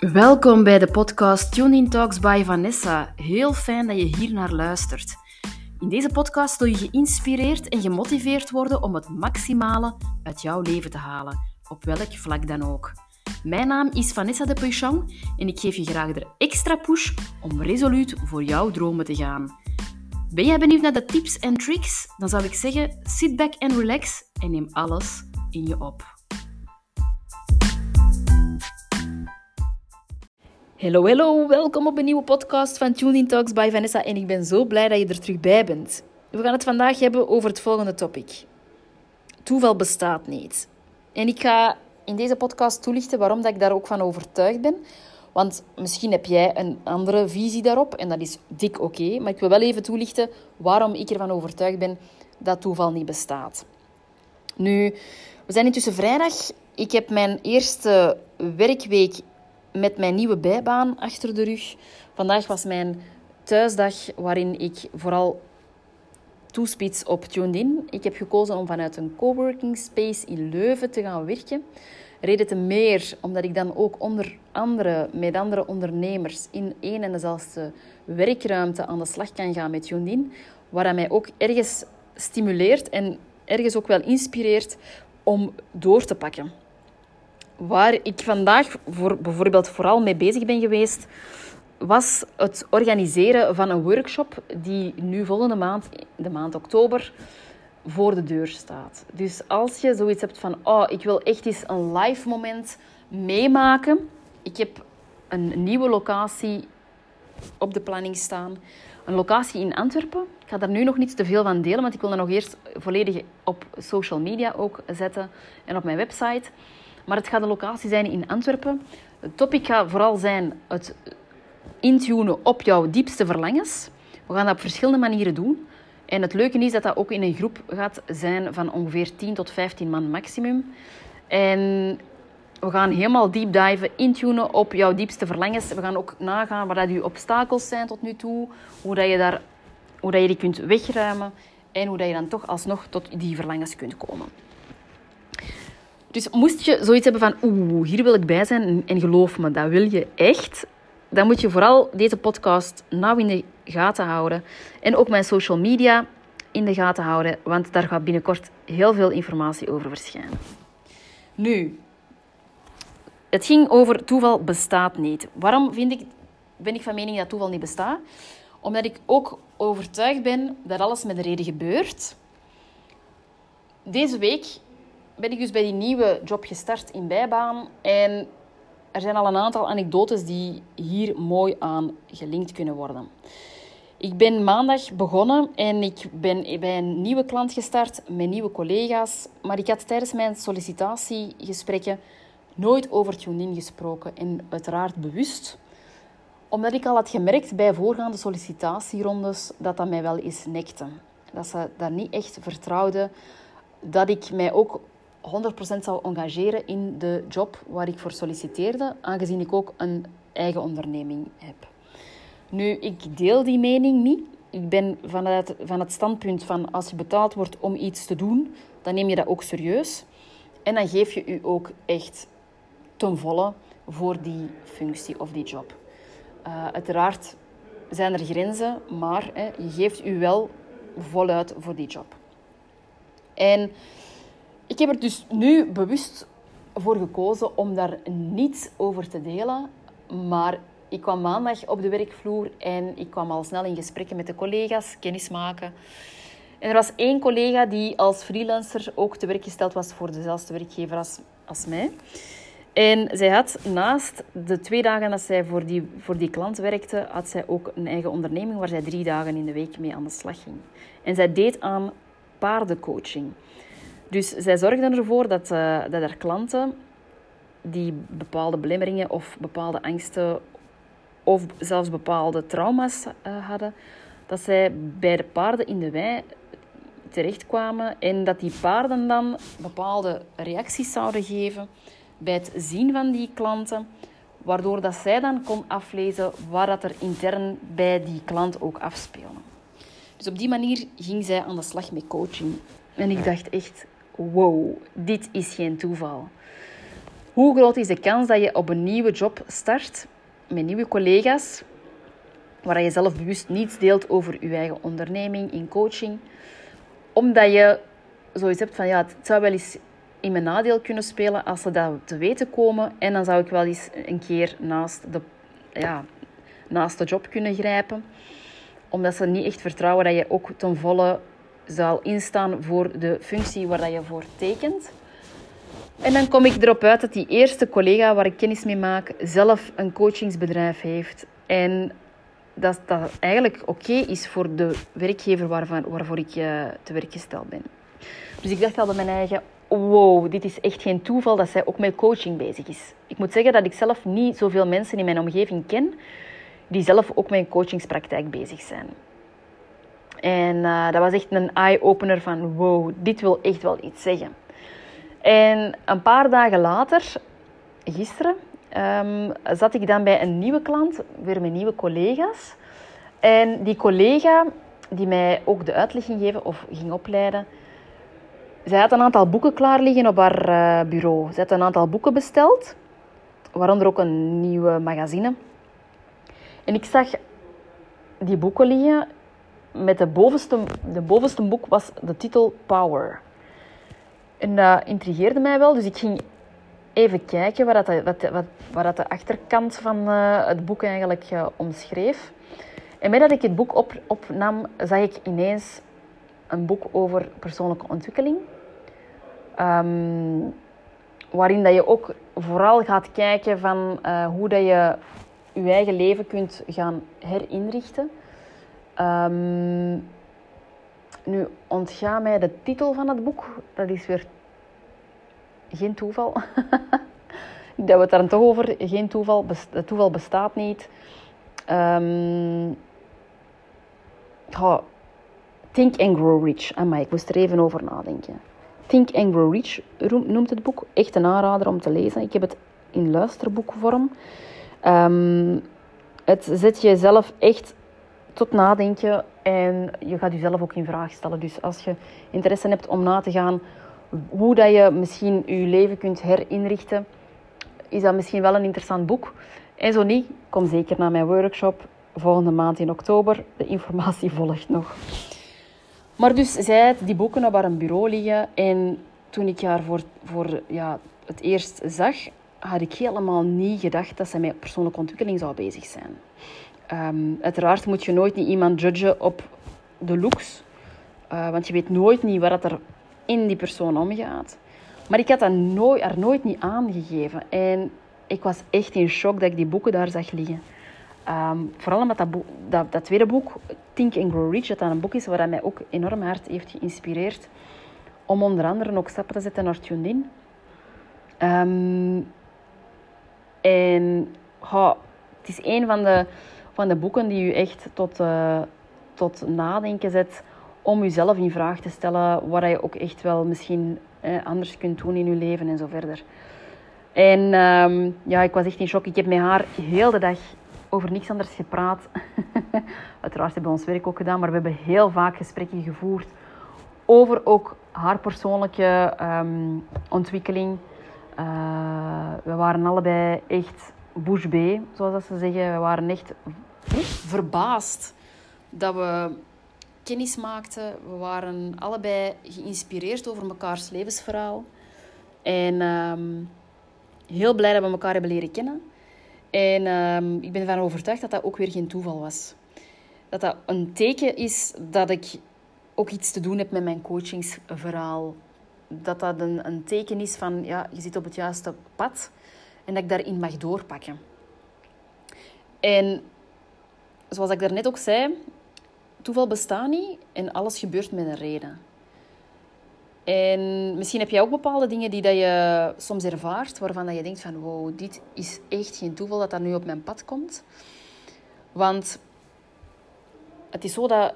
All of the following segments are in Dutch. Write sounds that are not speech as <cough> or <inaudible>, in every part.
Welkom bij de podcast Tuning Talks by Vanessa. Heel fijn dat je hier naar luistert. In deze podcast wil je geïnspireerd en gemotiveerd worden om het maximale uit jouw leven te halen, op welk vlak dan ook. Mijn naam is Vanessa de Puychon en ik geef je graag de extra push om resoluut voor jouw dromen te gaan. Ben jij benieuwd naar de tips en tricks? Dan zou ik zeggen, sit back and relax en neem alles in je op. Hallo, hallo, welkom op een nieuwe podcast van Tuning Talks by Vanessa en ik ben zo blij dat je er terug bij bent. We gaan het vandaag hebben over het volgende topic. Toeval bestaat niet. En ik ga in deze podcast toelichten waarom dat ik daar ook van overtuigd ben. Want misschien heb jij een andere visie daarop en dat is dik oké. maar ik wil wel even toelichten waarom ik ervan overtuigd ben dat toeval niet bestaat. Nu, we zijn intussen vrijdag. Ik heb mijn eerste werkweek met mijn nieuwe bijbaan achter de rug. Vandaag was mijn thuisdag waarin ik vooral toespits op TuneIn. Ik heb gekozen om vanuit een coworking space in Leuven te gaan werken. Reden te meer omdat ik dan ook onder andere, met andere ondernemers in één en dezelfde werkruimte aan de slag kan gaan met TuneIn. Dat mij ook ergens stimuleert en ergens ook wel inspireert om door te pakken. Waar ik vandaag voor, bijvoorbeeld vooral mee bezig ben geweest, was het organiseren van een workshop die nu volgende maand, de maand oktober, voor de deur staat. Dus als je zoiets hebt van, oh, ik wil echt eens een live moment meemaken. Ik heb een nieuwe locatie op de planning staan. Een locatie in Antwerpen. Ik ga daar nu nog niet te veel van delen, want ik wil dat nog eerst volledig op social media ook zetten en op mijn website. Maar het gaat een locatie zijn in Antwerpen. Het topic gaat vooral zijn het intunen op jouw diepste verlangens. We gaan dat op verschillende manieren doen. En het leuke is dat dat ook in een groep gaat zijn van ongeveer 10 tot 15 man maximum. En we gaan helemaal deep diven, intunen op jouw diepste verlangens. We gaan ook nagaan waar dat je obstakels zijn tot nu toe. Hoe, dat je, daar, hoe dat je die kunt wegruimen. En hoe dat je dan toch alsnog tot die verlangens kunt komen. Dus moest je zoiets hebben van, oeh, hier wil ik bij zijn en geloof me, dat wil je echt, dan moet je vooral deze podcast nauw in de gaten houden. En ook mijn social media in de gaten houden, want daar gaat binnenkort heel veel informatie over verschijnen. Nu, het ging over toeval bestaat niet. Waarom vind ik, ben ik van mening dat toeval niet bestaat? Omdat ik ook overtuigd ben dat alles met een reden gebeurt. Deze week ben ik dus bij die nieuwe job gestart in bijbaan. En er zijn al een aantal anekdotes die hier mooi aan gelinkt kunnen worden. Ik ben maandag begonnen en ik ben bij een nieuwe klant gestart met nieuwe collega's. Maar ik had tijdens mijn sollicitatiegesprekken nooit over TuneIn gesproken. En uiteraard bewust. Omdat ik al had gemerkt bij voorgaande sollicitatierondes dat dat mij wel eens nekte. Dat ze daar niet echt vertrouwden. Dat ik mij ook 100% zou engageren in de job waar ik voor solliciteerde, aangezien ik ook een eigen onderneming heb. Nu, ik deel die mening niet. Ik ben vanuit van het standpunt van als je betaald wordt om iets te doen, dan neem je dat ook serieus. En dan geef je u ook echt ten volle voor die functie of die job. Uh, uiteraard zijn er grenzen, maar hè, je geeft u wel voluit voor die job. En ik heb er dus nu bewust voor gekozen om daar niets over te delen. Maar ik kwam maandag op de werkvloer en ik kwam al snel in gesprekken met de collega's, kennis maken. En er was één collega die als freelancer ook te werk gesteld was voor dezelfde werkgever als, als mij. En zij had naast de twee dagen dat zij voor die, voor die klant werkte, had zij ook een eigen onderneming waar zij drie dagen in de week mee aan de slag ging. En zij deed aan paardencoaching. Dus zij zorgden ervoor dat, uh, dat er klanten die bepaalde belemmeringen of bepaalde angsten of zelfs bepaalde trauma's uh, hadden, dat zij bij de paarden in de wei terechtkwamen en dat die paarden dan bepaalde reacties zouden geven bij het zien van die klanten, waardoor dat zij dan kon aflezen waar dat er intern bij die klant ook afspeelde. Dus op die manier ging zij aan de slag met coaching. En ik dacht echt, wow, dit is geen toeval. Hoe groot is de kans dat je op een nieuwe job start met nieuwe collega's, waar je zelf bewust niets deelt over je eigen onderneming in coaching, omdat je zoiets hebt van ja, het zou wel eens in mijn nadeel kunnen spelen als ze dat te weten komen en dan zou ik wel eens een keer naast de, ja, naast de job kunnen grijpen, omdat ze niet echt vertrouwen dat je ook ten volle zal instaan voor de functie waar dat je voor tekent. En dan kom ik erop uit dat die eerste collega waar ik kennis mee maak zelf een coachingsbedrijf heeft. En dat dat eigenlijk oké is voor de werkgever waarvan, waarvoor ik uh, te werk gesteld ben. Dus ik dacht al bij mijn eigen, wow, dit is echt geen toeval dat zij ook met coaching bezig is. Ik moet zeggen dat ik zelf niet zoveel mensen in mijn omgeving ken die zelf ook met een coachingspraktijk bezig zijn. En uh, dat was echt een eye-opener van wow, dit wil echt wel iets zeggen. En een paar dagen later, gisteren, um, zat ik dan bij een nieuwe klant, weer met nieuwe collega's. En die collega die mij ook de uitleg ging geven of ging opleiden, zij had een aantal boeken klaar liggen op haar uh, bureau. Ze had een aantal boeken besteld, waaronder ook een nieuwe magazine. En ik zag die boeken liggen met de bovenste, de bovenste boek was de titel Power. En dat intrigeerde mij wel, dus ik ging even kijken waar, dat, wat, wat, dat de achterkant van uh, het boek eigenlijk uh, omschreef. En met dat ik het boek op, opnam, zag ik ineens een boek over persoonlijke ontwikkeling. Um, waarin dat je ook vooral gaat kijken van uh, hoe dat je je eigen leven kunt gaan herinrichten. Um, nu ontga mij de titel van het boek. Dat is weer geen toeval. <laughs> dat we het daar toch over. Geen toeval. Het toeval bestaat niet. Um, Think and Grow Rich. Amai, ik moest er even over nadenken. Think and Grow Rich noemt het boek. Echt een aanrader om te lezen. Ik heb het in luisterboekvorm. Um, het zet jezelf echt tot nadenken en je gaat jezelf ook in vraag stellen. Dus als je interesse hebt om na te gaan hoe dat je misschien je leven kunt herinrichten, is dat misschien wel een interessant boek. En zo niet, kom zeker naar mijn workshop volgende maand in oktober. De informatie <laughs> volgt nog. Maar dus zij had die boeken op haar bureau liggen en toen ik haar voor, voor ja, het eerst zag, had ik helemaal niet gedacht dat ze met persoonlijke ontwikkeling zou bezig zijn. Um, uiteraard moet je nooit niet iemand judgen op de looks. Uh, want je weet nooit niet wat er in die persoon omgaat. Maar ik had dat nooit, er nooit niet aangegeven. En ik was echt in shock dat ik die boeken daar zag liggen. Um, vooral omdat dat, dat, dat, tweede boek, Think and Grow Rich, dat, een boek is waar mij ook enorm hard heeft geïnspireerd. Om onder andere ook stappen te zetten naar Tune Um, en het is een van de van de boeken die u echt tot, uh, tot nadenken zet om uzelf in vraag te stellen wat je ook echt wel misschien eh, anders kunt doen in uw leven en zo verder. En um, ja, ik was echt in shock. Ik heb met haar heel de dag over niks anders gepraat. <laughs> Uiteraard hebben we ons werk ook gedaan, maar we hebben heel vaak gesprekken gevoerd over ook haar persoonlijke um, ontwikkeling. Uh, we waren allebei echt bush B, zoals dat ze zeggen. We waren echt verbaasd dat we kennis maakten. We waren allebei geïnspireerd over mekaars levensverhaal. En um, heel blij dat we elkaar hebben leren kennen. En um, ik ben ervan overtuigd dat dat ook weer geen toeval was. Dat dat een teken is dat ik ook iets te doen heb met mijn coachingsverhaal. Dat dat een, een teken is van, ja, je zit op het juiste pad. En dat ik daarin mag doorpakken. En zoals ik daarnet ook zei, toeval bestaat niet en alles gebeurt met een reden. En misschien heb jij ook bepaalde dingen die dat je soms ervaart, waarvan dat je denkt van wow, dit is echt geen toeval dat dat nu op mijn pad komt. Want het is zo dat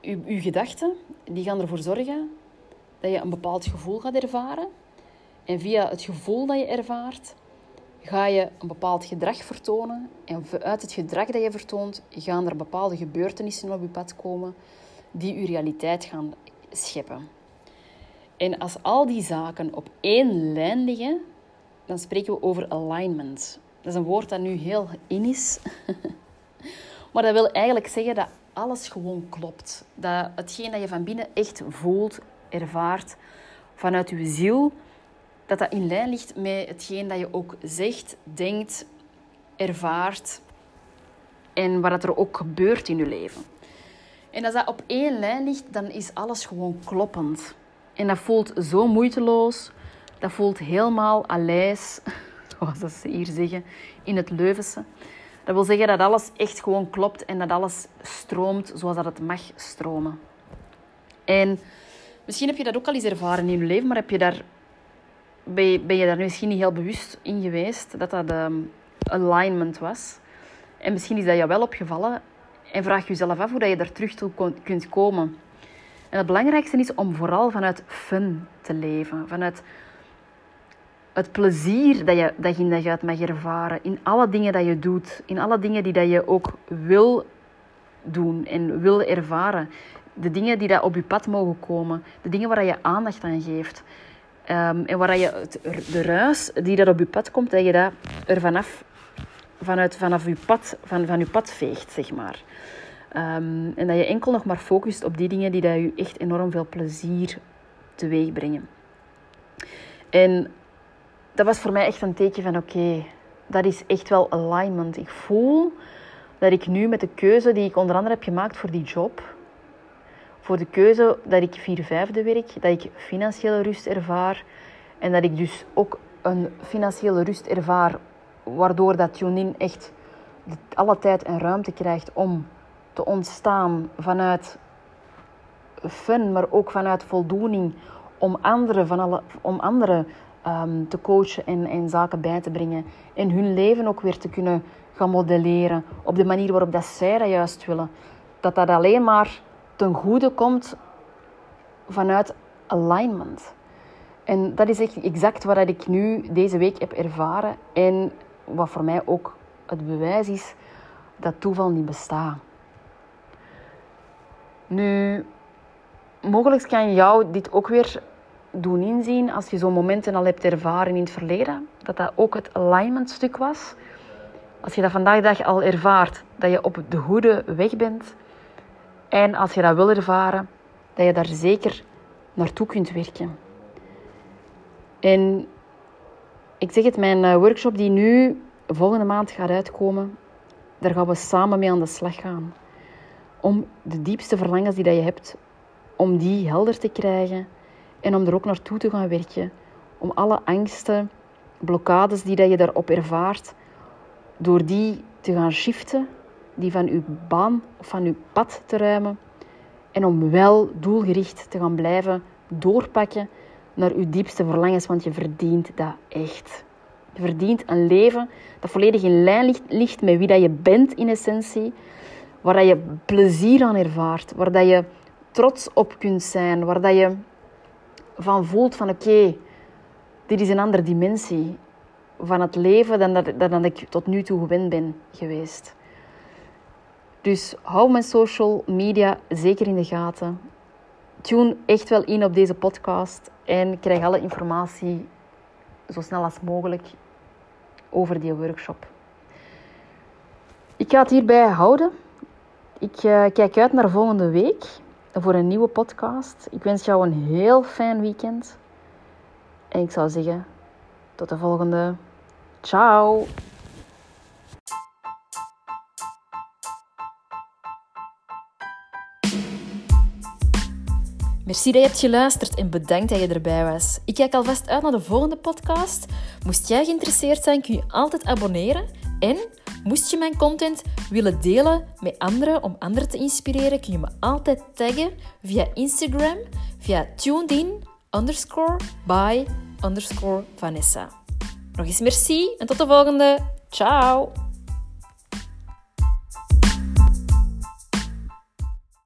je, je gedachten, die gaan ervoor zorgen dat je een bepaald gevoel gaat ervaren. En via het gevoel dat je ervaart, ga je een bepaald gedrag vertonen. En uit het gedrag dat je vertoont, gaan er bepaalde gebeurtenissen op je pad komen die je realiteit gaan scheppen. En als al die zaken op één lijn liggen, dan spreken we over alignment. Dat is een woord dat nu heel in is. <laughs> maar dat wil eigenlijk zeggen dat alles gewoon klopt. Dat hetgeen dat je van binnen echt voelt, ervaart, vanuit je ziel, dat dat in lijn ligt met hetgeen dat je ook zegt, denkt, ervaart en wat er ook gebeurt in je leven. En als dat op één lijn ligt, dan is alles gewoon kloppend. En dat voelt zo moeiteloos. Dat voelt helemaal alijs, <laughs> zoals ze hier zeggen, in het Leuvense. Dat wil zeggen dat alles echt gewoon klopt en dat alles stroomt zoals dat het mag stromen. En misschien heb je dat ook al eens ervaren in je leven, maar heb je daar, ben, je, je daar misschien niet heel bewust in geweest dat dat um, alignment was. En misschien is dat jou wel opgevallen en vraag jezelf af hoe dat je daar terug toe kunt komen. En het belangrijkste is om vooral vanuit fun te leven. Vanuit het plezier dat je dag in dag uit mag ervaren. In alle dingen dat je doet. In alle dingen die dat je ook wil doen en wil ervaren. De dingen die dat op je pad mogen komen. De dingen waar je aandacht aan geeft. Um, en waar je de ruis die dat op je pad komt, dat je dat er vanaf, vanuit, vanaf je pad, van, van je pad veegt, zeg maar. Um, en dat je enkel nog maar focust op die dingen die dat je echt enorm veel plezier teweeg brengen. En dat was voor mij echt een teken van oké, dat is echt wel alignment. Ik voel dat ik nu met de keuze die ik onder andere heb gemaakt voor die job, voor de keuze dat ik vier vijfde werk, dat ik financiële rust ervaar en dat ik dus ook een financiële rust ervaar, waardoor dat TuneIn echt alle tijd en ruimte krijgt om te ontstaan vanuit fun, maar ook vanuit voldoening om anderen, van alle, om anderen um, te coachen en, en zaken bij te brengen. En hun leven ook weer te kunnen gaan modelleren op de manier waarop dat zij dat juist willen. Dat dat alleen maar ten goede komt vanuit alignment. En dat is echt exact wat ik nu deze week heb ervaren. En wat voor mij ook het bewijs is dat toeval niet bestaat. Nu, mogelijk kan jou dit ook weer doen inzien als je zo'n momenten al hebt ervaren in het verleden, dat dat ook het alignment stuk was. Als je dat vandaag dag al ervaart, dat je op de goede weg bent. En als je dat wil ervaren, dat je daar zeker naartoe kunt werken. En ik zeg het, mijn eh, workshop die nu volgende maand gaat uitkomen, daar gaan we samen mee aan de slag gaan. Om de diepste verlangens die dat je hebt, om die helder te krijgen en om er ook naartoe te gaan werken. Om alle angsten, blokkades die dat je daarop ervaart, door die te gaan shiften, die van je baan of van je pad te ruimen. En om wel doelgericht te gaan blijven doorpakken naar je diepste verlangens, want je verdient dat echt. Je verdient een leven dat volledig in lijn ligt, met wie dat je bent in essentie, waar dat je plezier aan ervaart, waar dat je trots op kunt zijn, waar dat je van voelt van oké, dit is een andere dimensie van het leven dan dat, dan ik tot nu toe gewend ben geweest. Dus hou mijn social media zeker in de gaten. Tune echt wel in op deze podcast en krijg alle informatie zo snel als mogelijk over die workshop. Ik ga het hierbij houden. Ik uh, kijk uit naar volgende week voor een nieuwe podcast. Ik wens jou een heel fijn weekend. En ik zou zeggen, tot de volgende. Ciao! Merci dat je hebt geluisterd en bedankt dat je erbij was. Ik kijk alvast uit naar de volgende podcast. Moest jij geïnteresseerd zijn, kun je altijd abonneren. En moest je mijn content willen delen met anderen om anderen te inspireren, kun je me altijd taggen via Instagram, via tunedin underscore by. Nog eens merci en tot de volgende. Ciao!